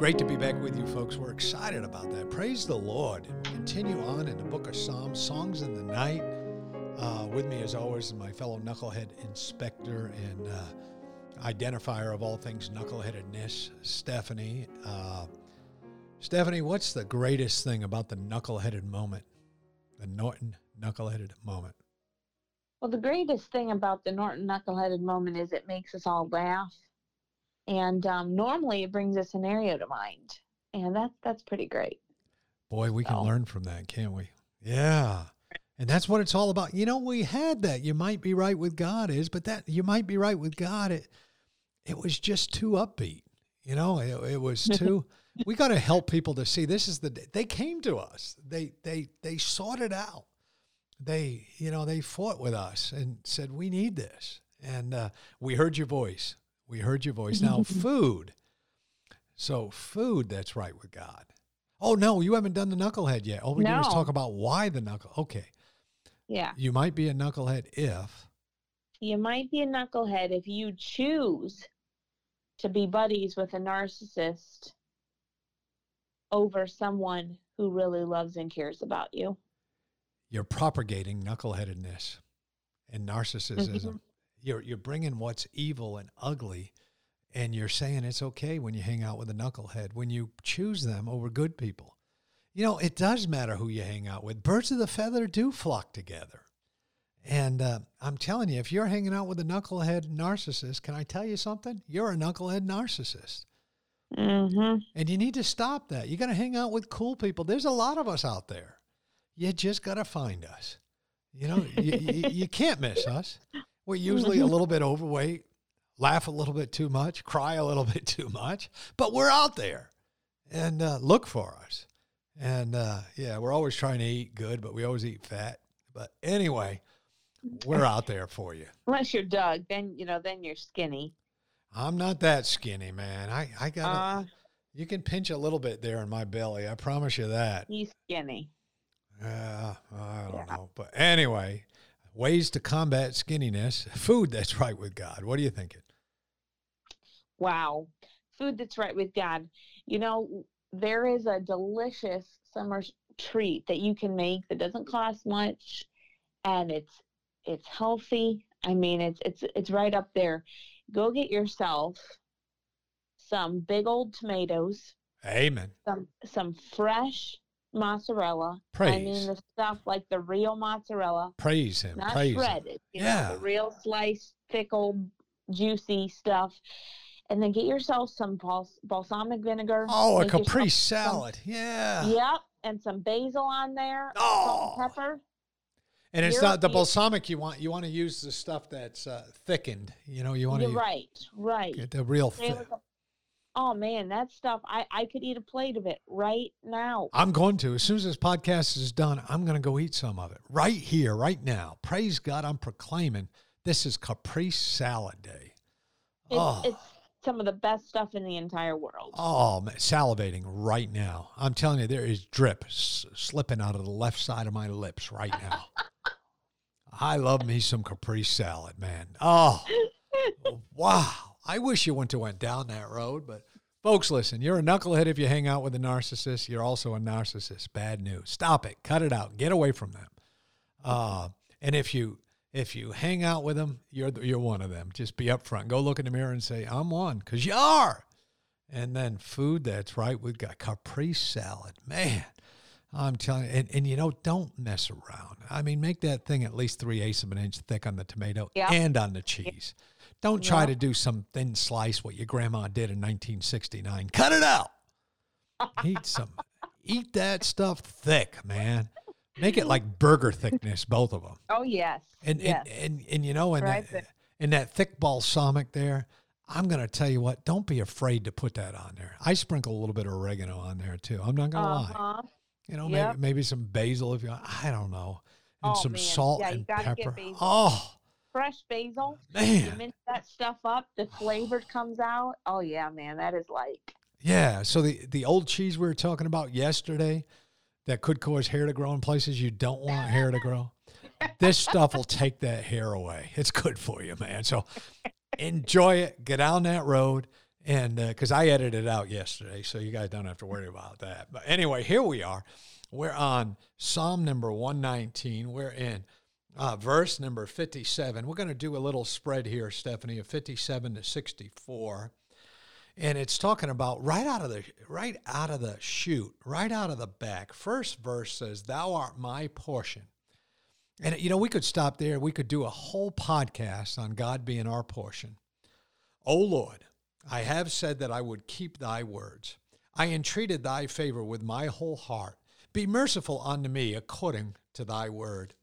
Great to be back with you, folks. We're excited about that. Praise the Lord. Continue on in the book of Psalms, Songs in the Night. Uh, with me, as always, my fellow knucklehead inspector and uh, identifier of all things knuckleheadedness, Stephanie. Uh, Stephanie, what's the greatest thing about the knuckleheaded moment, the Norton knuckleheaded moment? Well, the greatest thing about the Norton knuckleheaded moment is it makes us all laugh and um, normally it brings a scenario to mind and that's that's pretty great. Boy we can learn from that can't we? Yeah. And that's what it's all about. You know we had that you might be right with god is but that you might be right with god it it was just too upbeat you know? It, it was too we got to help people to see this is the they came to us. They they they sought it out. They you know they fought with us and said we need this. And uh, we heard your voice we heard your voice. Now, food. So, food that's right with God. Oh, no, you haven't done the knucklehead yet. All we no. do is talk about why the knuckle. Okay. Yeah. You might be a knucklehead if. You might be a knucklehead if you choose to be buddies with a narcissist over someone who really loves and cares about you. You're propagating knuckleheadedness and narcissism. Mm-hmm. You're you're bringing what's evil and ugly, and you're saying it's okay when you hang out with a knucklehead when you choose them over good people. You know, it does matter who you hang out with. Birds of the feather do flock together. And uh, I'm telling you, if you're hanging out with a knucklehead narcissist, can I tell you something? You're a knucklehead narcissist. Mm-hmm. And you need to stop that. You got to hang out with cool people. There's a lot of us out there. You just got to find us. You know, you, you, you, can't miss us. We're usually a little bit overweight, laugh a little bit too much, cry a little bit too much, but we're out there and uh, look for us. And uh, yeah, we're always trying to eat good, but we always eat fat. But anyway, we're out there for you. Unless you're Doug, then you know, then you're skinny. I'm not that skinny, man. I I got. Uh, you can pinch a little bit there in my belly. I promise you that. He's skinny. Yeah, I don't yeah. know, but anyway, ways to combat skinniness, food that's right with God. What are you thinking? Wow. Food that's right with God. You know, there is a delicious summer treat that you can make that doesn't cost much and it's it's healthy. I mean, it's it's it's right up there. Go get yourself some big old tomatoes. Amen. Some some fresh mozzarella. Praise. I mean the stuff like the real mozzarella. Praise him. Not Praise shredded. Him. yeah. Know, the real sliced, thick old, juicy stuff. And then get yourself some bals- balsamic vinegar. Oh, a caprese salad. Some, yeah. Yep. And some basil on there. Oh. Salt and pepper. And it's You're, not the balsamic you want. You want to use the stuff that's uh, thickened. You know, you want to. Right, right. Get the real. Oh man, that stuff I I could eat a plate of it right now. I'm going to. As soon as this podcast is done, I'm going to go eat some of it right here, right now. Praise God, I'm proclaiming this is caprese salad day. It's, oh. it's some of the best stuff in the entire world. Oh, man, salivating right now. I'm telling you, there is drip s- slipping out of the left side of my lips right now. I love me some caprese salad, man. Oh, wow. I wish you went to went down that road, but folks, listen, you're a knucklehead if you hang out with a narcissist. You're also a narcissist. Bad news. Stop it. Cut it out. Get away from them. Uh, and if you if you hang out with them, you're you're one of them. Just be upfront. Go look in the mirror and say, "I'm one," because you are. And then food that's right. We've got caprese salad, man. I'm telling you, and, and you know, don't mess around. I mean, make that thing at least three eighths of an inch thick on the tomato yeah. and on the cheese. Don't try yeah. to do some thin slice what your grandma did in 1969. Cut it out. eat some, eat that stuff thick, man. Make it like burger thickness, both of them. Oh yes. And yes. and, and and you know, in Right, that in that thick balsamic there, I'm gonna tell you what. Don't be afraid to put that on there. I sprinkle a little bit of oregano on there too. I'm not gonna lie. uh-huh. You know, Yep. maybe maybe some basil if you. I don't know, and Oh, some man. salt Yeah, you and pepper. Oh Fresh basil. You man, mince that stuff up. The flavor comes out. Oh yeah, man. That is like. yeah. So the the old cheese we were talking about yesterday, that could cause hair to grow in places you don't want hair to grow. This stuff will take that hair away. It's good for you, man. So enjoy it. Get down that road. And uh, because I edited it out yesterday, so you guys don't have to worry about that. But anyway, here we are. We're on Psalm number 119. We're in uh, verse number 57. We're going to do a little spread here, Stephanie, of 57 to 64. And it's talking about right out of the right out of the chute, right out of the back. First verse says, "Thou art my portion." And you know, we could stop there. We could do a whole podcast on God being our portion. O Lord, I have said that I would keep thy words. I entreated thy favor with my whole heart. Be merciful unto me according to thy word.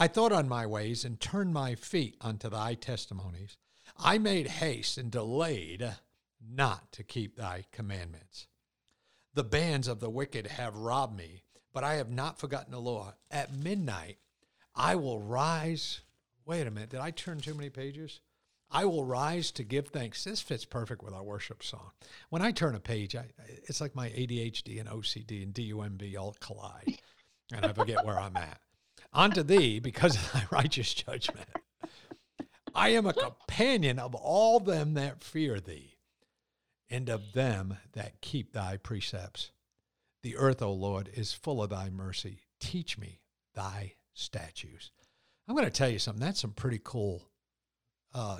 I thought on my ways and turned my feet unto thy testimonies. I made haste and delayed not to keep thy commandments. The bands of the wicked have robbed me, but I have not forgotten the law. At midnight, I will rise. Wait a minute, did I turn too many pages? I will rise to give thanks. This fits perfect with our worship song. When I turn a page, I, it's like my ADHD and OCD and DUMB all collide, and I forget where I'm at. Unto thee, because of thy righteous judgment, I am a companion of all them that fear thee, and of them that keep thy precepts. The earth, O Lord, is full of thy mercy. Teach me thy statutes. I'm going to tell you something. That's some pretty cool uh,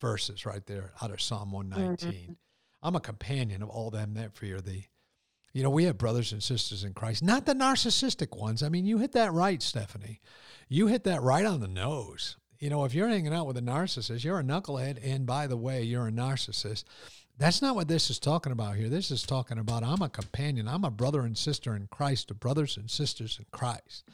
verses right there out of Psalm 119. I'm a companion of all them that fear thee. You know, we have brothers and sisters in Christ, not the narcissistic ones. I mean, you hit that right, Stephanie. You hit that right on the nose. You know, if you're hanging out with a narcissist, you're a knucklehead. And by the way, you're a narcissist. That's not what this is talking about here. This is talking about I'm a companion. I'm a brother and sister in Christ, to brothers and sisters in Christ.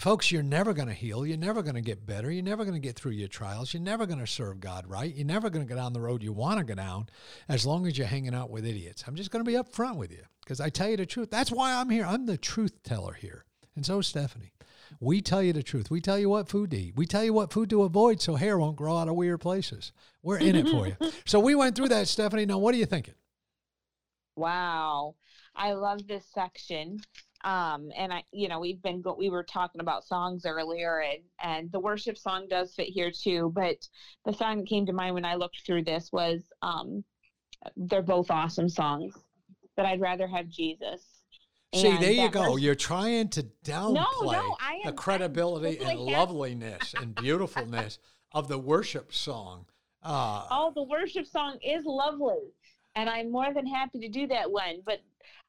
Folks, you're never going to heal. You're never going to get better. You're never going to get through your trials. You're never going to serve God right. You're never going to go down the road you want to go down as long as you're hanging out with idiots. I'm just going to be upfront with you because I tell you the truth. That's why I'm here. I'm the truth teller here. And so is Stephanie. We tell you the truth. We tell you what food to eat. We tell you what food to avoid so hair won't grow out of weird places. We're in it for you. So we went through that, Stephanie. Now, what are you thinking? Wow. I love this section. Um, and I, you know, we've been, go- we were talking about songs earlier and, and the worship song does fit here too. But the song that came to mind when I looked through this was, um, they're both awesome songs, but I'd rather have Jesus. See, And there you go. verse- You're trying to downplay I am- the credibility and happy. loveliness and beautifulness of the worship song. Uh, Oh, the worship song is lovely. And I'm more than happy to do that one, but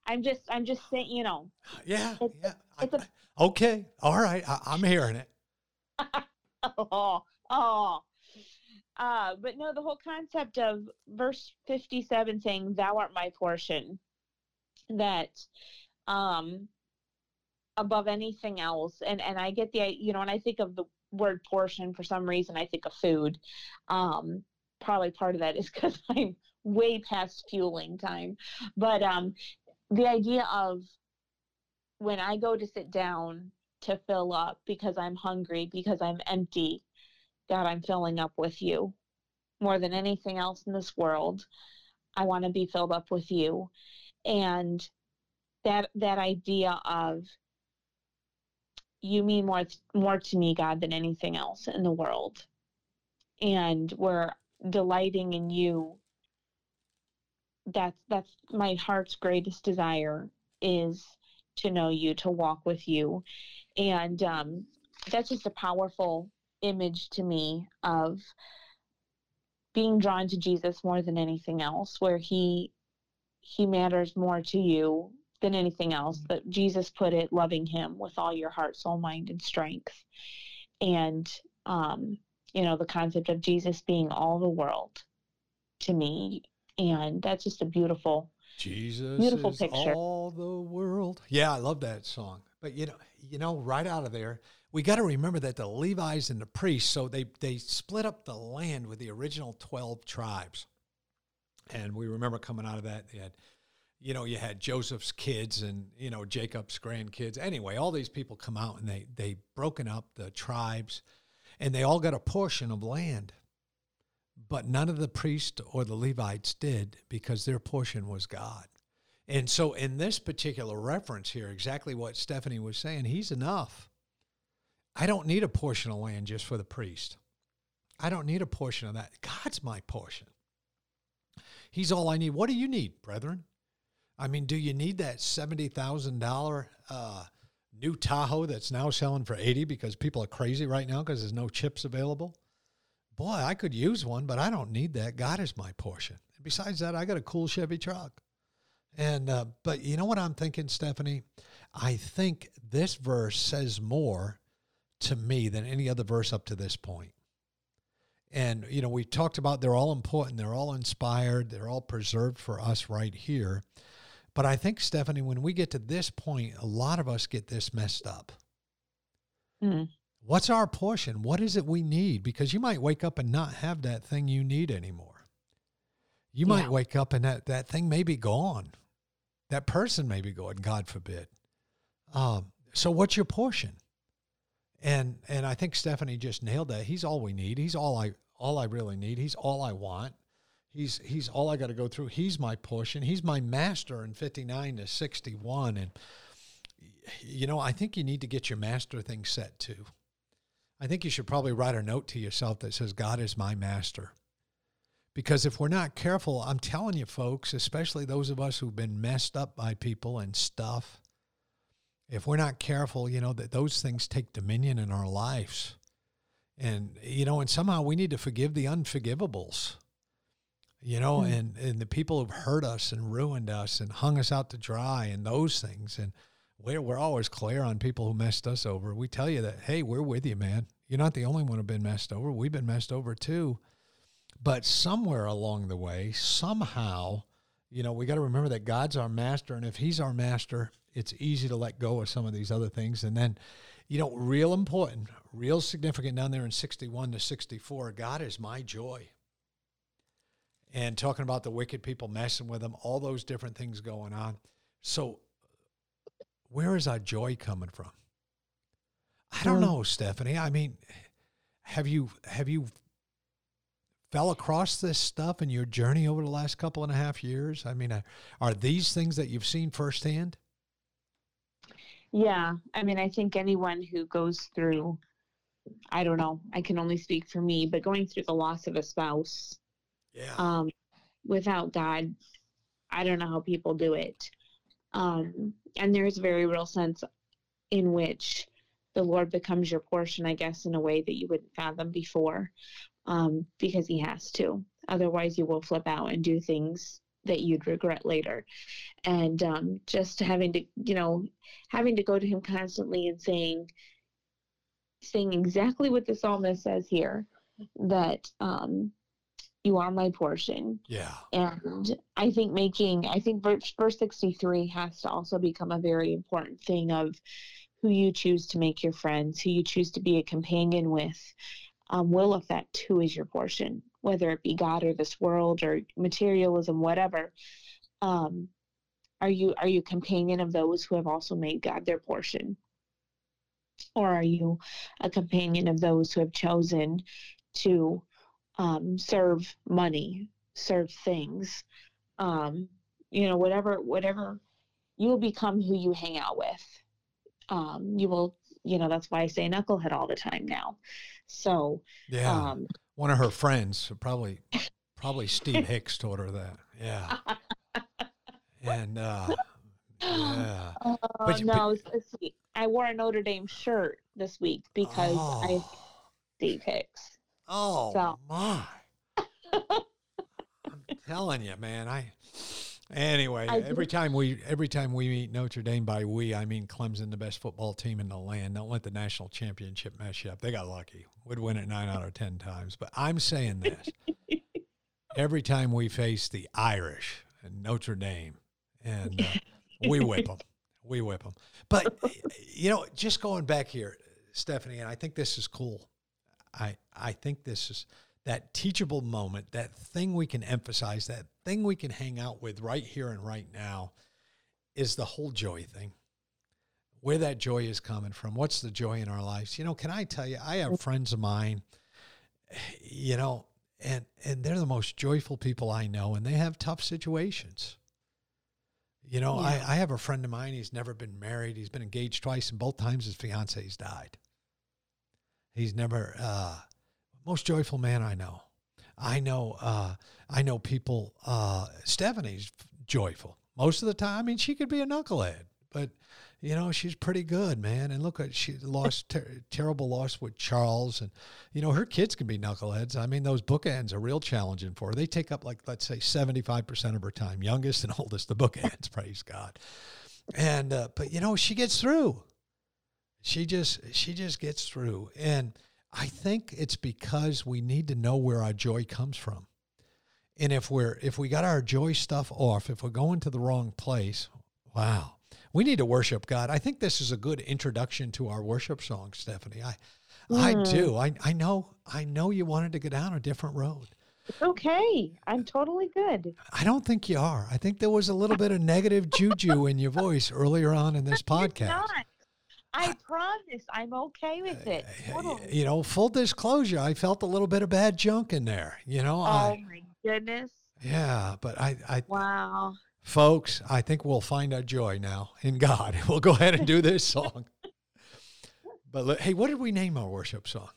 I'm just, I'm just saying, you know, yeah, it's- yeah. It's a- I- okay, all right. I, I'm hearing it. oh, oh. Uh, but no, the whole concept of verse 57 saying, Thou art my portion, that um, above anything else, and, and I get the, you know, when I think of the word portion, for some reason, I think of food. Um, probably part of that is because I'm way past fueling time. But um, the idea of when I go to sit down to fill up because I'm hungry, because I'm empty. God, I'm filling up with you more than anything else in this world. I want to be filled up with you. And that that idea of you mean more more to me, God, than anything else in the world. And we're delighting in you. That's that's my heart's greatest desire is to know you, to walk with you. And um, that's just a powerful image to me of being drawn to Jesus more than anything else, where he he matters more to you than anything else. But Jesus put it, loving him with all your heart, soul, mind, and strength. And um, you know, the concept of Jesus being all the world to me. And that's just a beautiful, Jesus Beautiful is picture. all the world. Yeah, I love that song. But you know, you know, right out of there, we got to remember that the Levites and the priests, so they they split up the land with the original twelve tribes, and we remember coming out of that, they had, you know, you had Joseph's kids and you know Jacob's grandkids. Anyway, all these people come out and they they broken up the tribes, and they all got a portion of land. But none of the priests or the Levites did because their portion was God. And so, in this particular reference here, exactly what Stephanie was saying, he's enough. I don't need a portion of land just for the priest. I don't need a portion of that. God's my portion. He's all I need. What do you need, brethren? I mean, do you need that seventy thousand dollar uh, new Tahoe that's now selling for eighty because people are crazy right now because there's no chips available? Boy, I could use one, but I don't need that. God is my portion. Besides that, I got a cool Chevy truck. And uh, but you know what I'm thinking, Stephanie? I think this verse says more to me than any other verse up to this point. And you know, we talked about they're all important, they're all inspired, they're all preserved for us right here. But I think Stephanie, when we get to this point, a lot of us get this messed up. Mm. What's our portion? What is it we need? Because you might wake up and not have that thing you need anymore. You might Yeah. wake up and that, that thing may be gone. That person may be gone, God forbid. Um, so what's your portion? And and I think Stephanie just nailed that. He's all we need. He's all I all I really need. He's all I want. He's he's all I got to go through. He's my portion. He's my master in 59 to 61 and you know, I think you need to get your master thing set too. I think you should probably write a note to yourself that says, God is my master. Because if we're not careful, I'm telling you, folks, especially those of us who've been messed up by people and stuff, if we're not careful, you know, that those things take dominion in our lives. And, you know, and somehow we need to forgive the unforgivables, you know, Mm. and, and the people who've hurt us and ruined us and hung us out to dry and those things. And, we're, we're always clear on people who messed us over. We tell you that, hey, we're with you, man. You're not the only one who've been messed over. We've been messed over too. But somewhere along the way, somehow, you know, we got to remember that God's our master. And if he's our master, it's easy to let go of some of these other things. And then, you know, real important, real significant down there in 61 to 64, God is my joy. And talking about the wicked people messing with them, all those different things going on. So, where is our joy coming from? I don't know, Stephanie. I mean, have you have you fell across this stuff in your journey over the last couple and a half years? I mean, are, are these things that you've seen firsthand? Yeah, I mean, I think anyone who goes through, I don't know, I can only speak for me, but going through the loss of a spouse Yeah. um, without God, I don't know how people do it. Um, and there's a very real sense in which the Lord becomes your portion, I guess, in a way that you wouldn't fathom before, um, because He has to. Otherwise, you will flip out and do things that you'd regret later. And um, just having to, you know, having to go to Him constantly and saying, saying exactly what the psalmist says here, that um, you are my portion. Yeah. and i think making i think verse, verse 63 has to also become a very important thing of who you choose to make your friends who you choose to be a companion with um, will affect who is your portion whether it be god or this world or materialism whatever. Um, are you are you companion of those who have also made god their portion? Or are you a companion of those who have chosen to um, serve money, serve things, um, you know, whatever, whatever, you will become who you hang out with. Um, you will, you know, that's why I say knucklehead all the time now. So, Yeah. um, One of her friends, probably probably Steve Hicks taught her that. Yeah. And uh yeah. oh, But no, week I wore a Notre Dame shirt this week because I oh, Steve Hicks. Oh so- my. I'm telling you, man. I anyway, I every do- time we every time we meet Notre Dame by we, I mean Clemson, the best football team in the land. Don't let the national championship mess you up. They got lucky. Would win it nine out of ten times. But I'm saying this. every time we face the Irish, and Notre Dame, and uh, we whip them. We whip them. But you know, just going back here, Stephanie, and I think this is cool. I I think this is that teachable moment, that thing we can emphasize, that thing we can hang out with right here and right now, is the whole joy thing. Where that joy is coming from. What's the joy in our lives? You know, can I tell you? I have friends of mine. You know, and and they're the most joyful people I know, and they have tough situations. You know, yeah. I, I have a friend of mine. He's never been married. He's been engaged twice, and both times his fiance's died. He's never uh, most joyful man I know. I know. Uh, I know people. Uh, Stephanie's joyful most of the time. I mean, she could be a knucklehead, but you know, she's pretty good, man. And look at she lost ter- terrible loss with Charles, and you know her kids can be knuckleheads. I mean, those bookends are real challenging for her. They take up like let's say seventy five percent of her time, youngest and oldest, the bookends. praise God. And uh, but you know she gets through. She just she just gets through, and I think it's because we need to know where our joy comes from. And if we're if we got our joy stuff off, if we're going to the wrong place, wow we need to worship God. I think this is a good introduction to our worship song, Stephanie. I mm. I hmm. do. I I know I know you wanted to go down a different road. It's okay. I'm totally good. I don't think you are. I think there was a little bit of negative juju in your voice earlier on in this podcast. I promise I'm okay with it. Totally. You know, full disclosure, I felt a little bit of bad junk in there. You know, oh I, my goodness. Yeah, but I, I wow. Folks, I think we'll find our joy now in God. We'll go ahead and do this song. but hey, what did we name our worship song?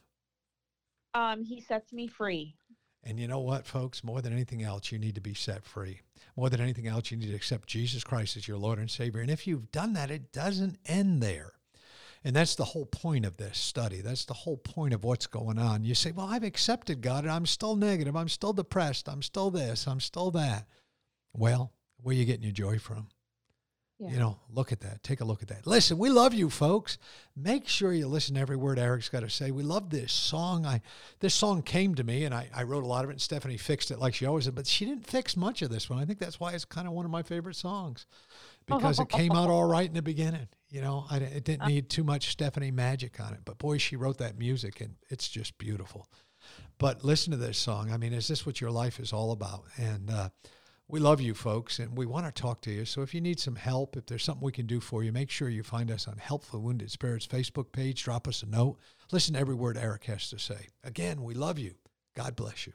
Um, he sets me free. And you know what, folks? More than anything else, you need to be set free. More than anything else, you need to accept Jesus Christ as your Lord and Savior. And if you've done that, it doesn't end there. And that's the whole point of this study. That's the whole point of what's going on. You say, Well, I've accepted God and I'm still negative. I'm still depressed. I'm still this. I'm still that. Well, where are you getting your joy from? Yeah. You know, look at that. Take a look at that. Listen, we love you, folks. Make sure you listen to every word Eric's got to say. We love this song. I this song came to me, and I, I wrote a lot of it. And Stephanie fixed it like she always did, but she didn't fix much of this one. I think that's why it's kind of one of my favorite songs because it came out all right in the beginning. You know, I, it didn't need too much Stephanie magic on it, but boy, she wrote that music, and it's just beautiful. But listen to this song. I mean, is this what your life is all about? And uh, we love you folks and we want to talk to you. So if you need some help, if there's something we can do for you, make sure you find us on Help for Wounded Spirits Facebook page. Drop us a note. Listen to every word Eric has to say. Again, we love you. God bless you.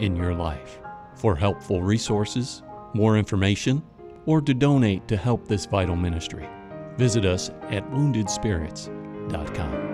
in your life. For helpful resources, more information, or to donate to help this vital ministry, visit us at woundedspirits.com.